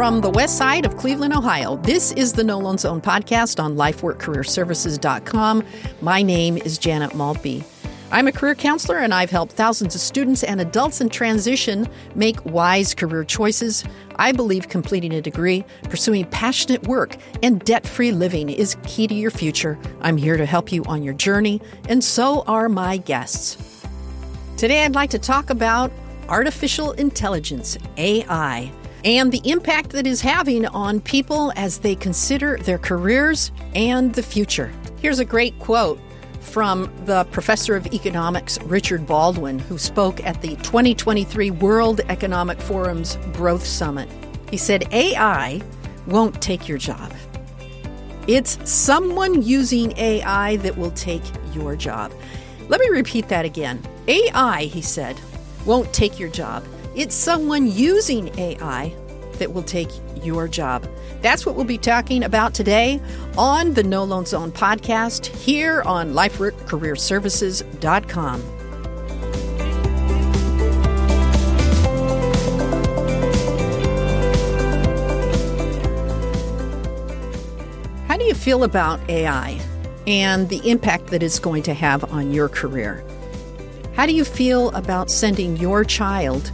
From the west side of Cleveland, Ohio, this is the No Loan Zone podcast on lifeworkcareerservices.com. My name is Janet Maltbie. I'm a career counselor and I've helped thousands of students and adults in transition make wise career choices. I believe completing a degree, pursuing passionate work, and debt free living is key to your future. I'm here to help you on your journey, and so are my guests. Today, I'd like to talk about artificial intelligence, AI, and the impact that is having on people as they consider their careers and the future. Here's a great quote from the professor of economics, Richard Baldwin, who spoke at the 2023 World Economic Forum's Growth Summit. He said, AI won't take your job. It's someone using AI that will take your job. Let me repeat that again. AI, he said, won't take your job. It's someone using AI that will take your job. That's what we'll be talking about today on the No Loan Zone podcast here on LifeWorkCareerServices.com. How do you feel about AI and the impact that it's going to have on your career? How do you feel about sending your child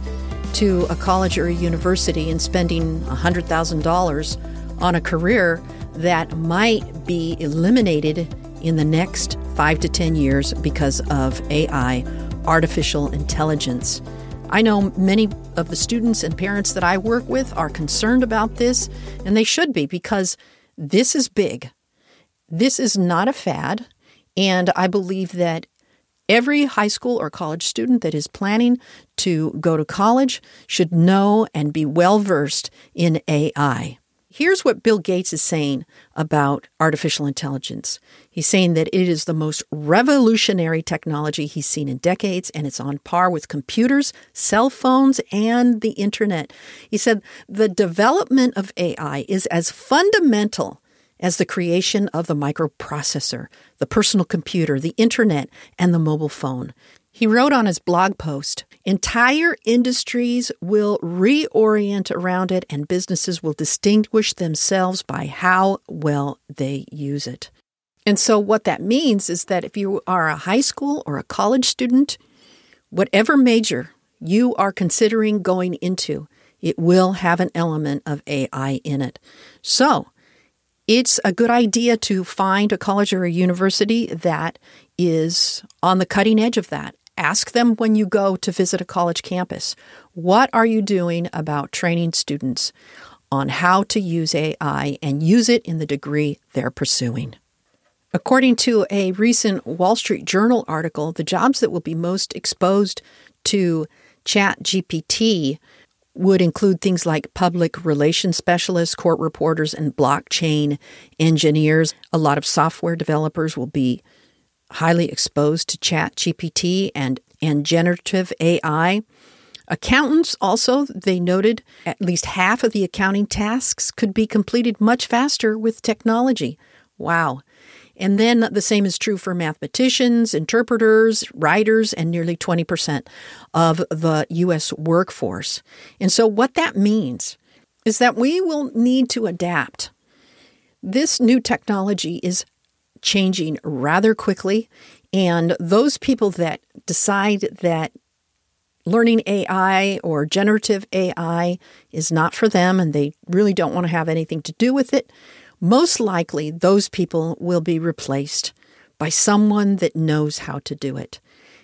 to a college or a university and spending $100,000 on a career that might be eliminated in the next five to 10 years because of AI, artificial intelligence. I know many of the students and parents that I work with are concerned about this, and they should be because this is big. This is not a fad, and I believe that Every high school or college student that is planning to go to college should know and be well versed in AI. Here's what Bill Gates is saying about artificial intelligence. He's saying that it is the most revolutionary technology he's seen in decades, and it's on par with computers, cell phones, and the internet. He said the development of AI is as fundamental as the creation of the microprocessor, the personal computer, the internet, and the mobile phone. He wrote on his blog post entire industries will reorient around it, and businesses will distinguish themselves by how well they use it. And so, what that means is that if you are a high school or a college student, whatever major you are considering going into, it will have an element of AI in it. So, it's a good idea to find a college or a university that is on the cutting edge of that. Ask them when you go to visit a college campus what are you doing about training students on how to use AI and use it in the degree they're pursuing. According to a recent Wall Street Journal article, the jobs that will be most exposed to Chat GPT would include things like public relations specialists, court reporters, and blockchain engineers. A lot of software developers will be highly exposed to Chat GPT and, and generative AI. Accountants also, they noted at least half of the accounting tasks could be completed much faster with technology. Wow. And then the same is true for mathematicians, interpreters, writers, and nearly 20% of the U.S. workforce. And so, what that means is that we will need to adapt. This new technology is changing rather quickly, and those people that decide that learning AI or generative AI is not for them and they really don't want to have anything to do with it, most likely those people will be replaced by someone that knows how to do it.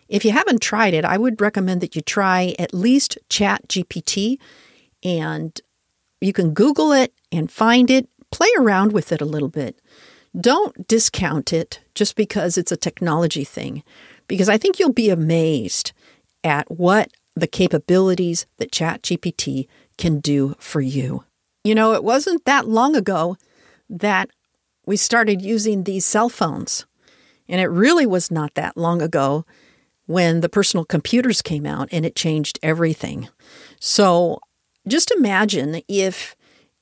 If you haven't tried it, I would recommend that you try at least Chat GPT and you can Google it and find it, play around with it a little bit. Don't discount it just because it's a technology thing, because I think you'll be amazed at what the capabilities that ChatGPT can do for you. You know, it wasn't that long ago that we started using these cell phones. And it really was not that long ago when the personal computers came out and it changed everything. So just imagine if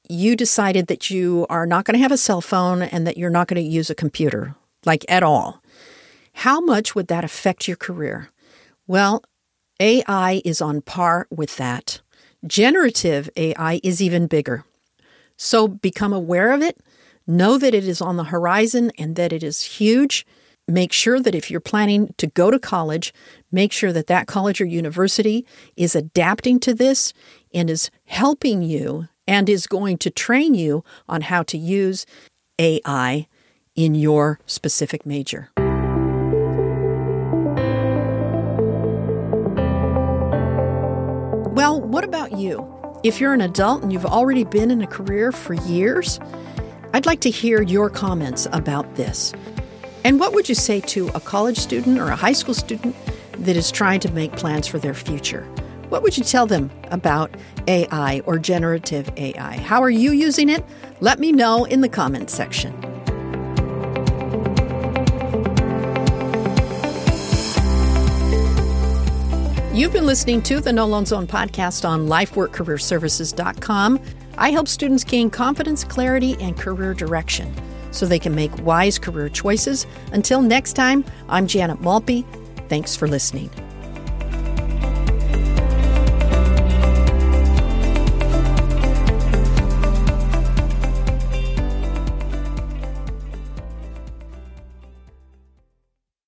you decided that you are not going to have a cell phone and that you're not going to use a computer, like at all. How much would that affect your career? Well, AI is on par with that. Generative AI is even bigger. So become aware of it. Know that it is on the horizon and that it is huge. Make sure that if you're planning to go to college, make sure that that college or university is adapting to this and is helping you and is going to train you on how to use AI in your specific major. Well, what about you? If you're an adult and you've already been in a career for years, I'd like to hear your comments about this. And what would you say to a college student or a high school student that is trying to make plans for their future? What would you tell them about AI or generative AI? How are you using it? Let me know in the comments section. You've been listening to the No Loan Zone podcast on lifeworkcareerservices.com. I help students gain confidence, clarity, and career direction so they can make wise career choices. Until next time, I'm Janet Maltbie. Thanks for listening.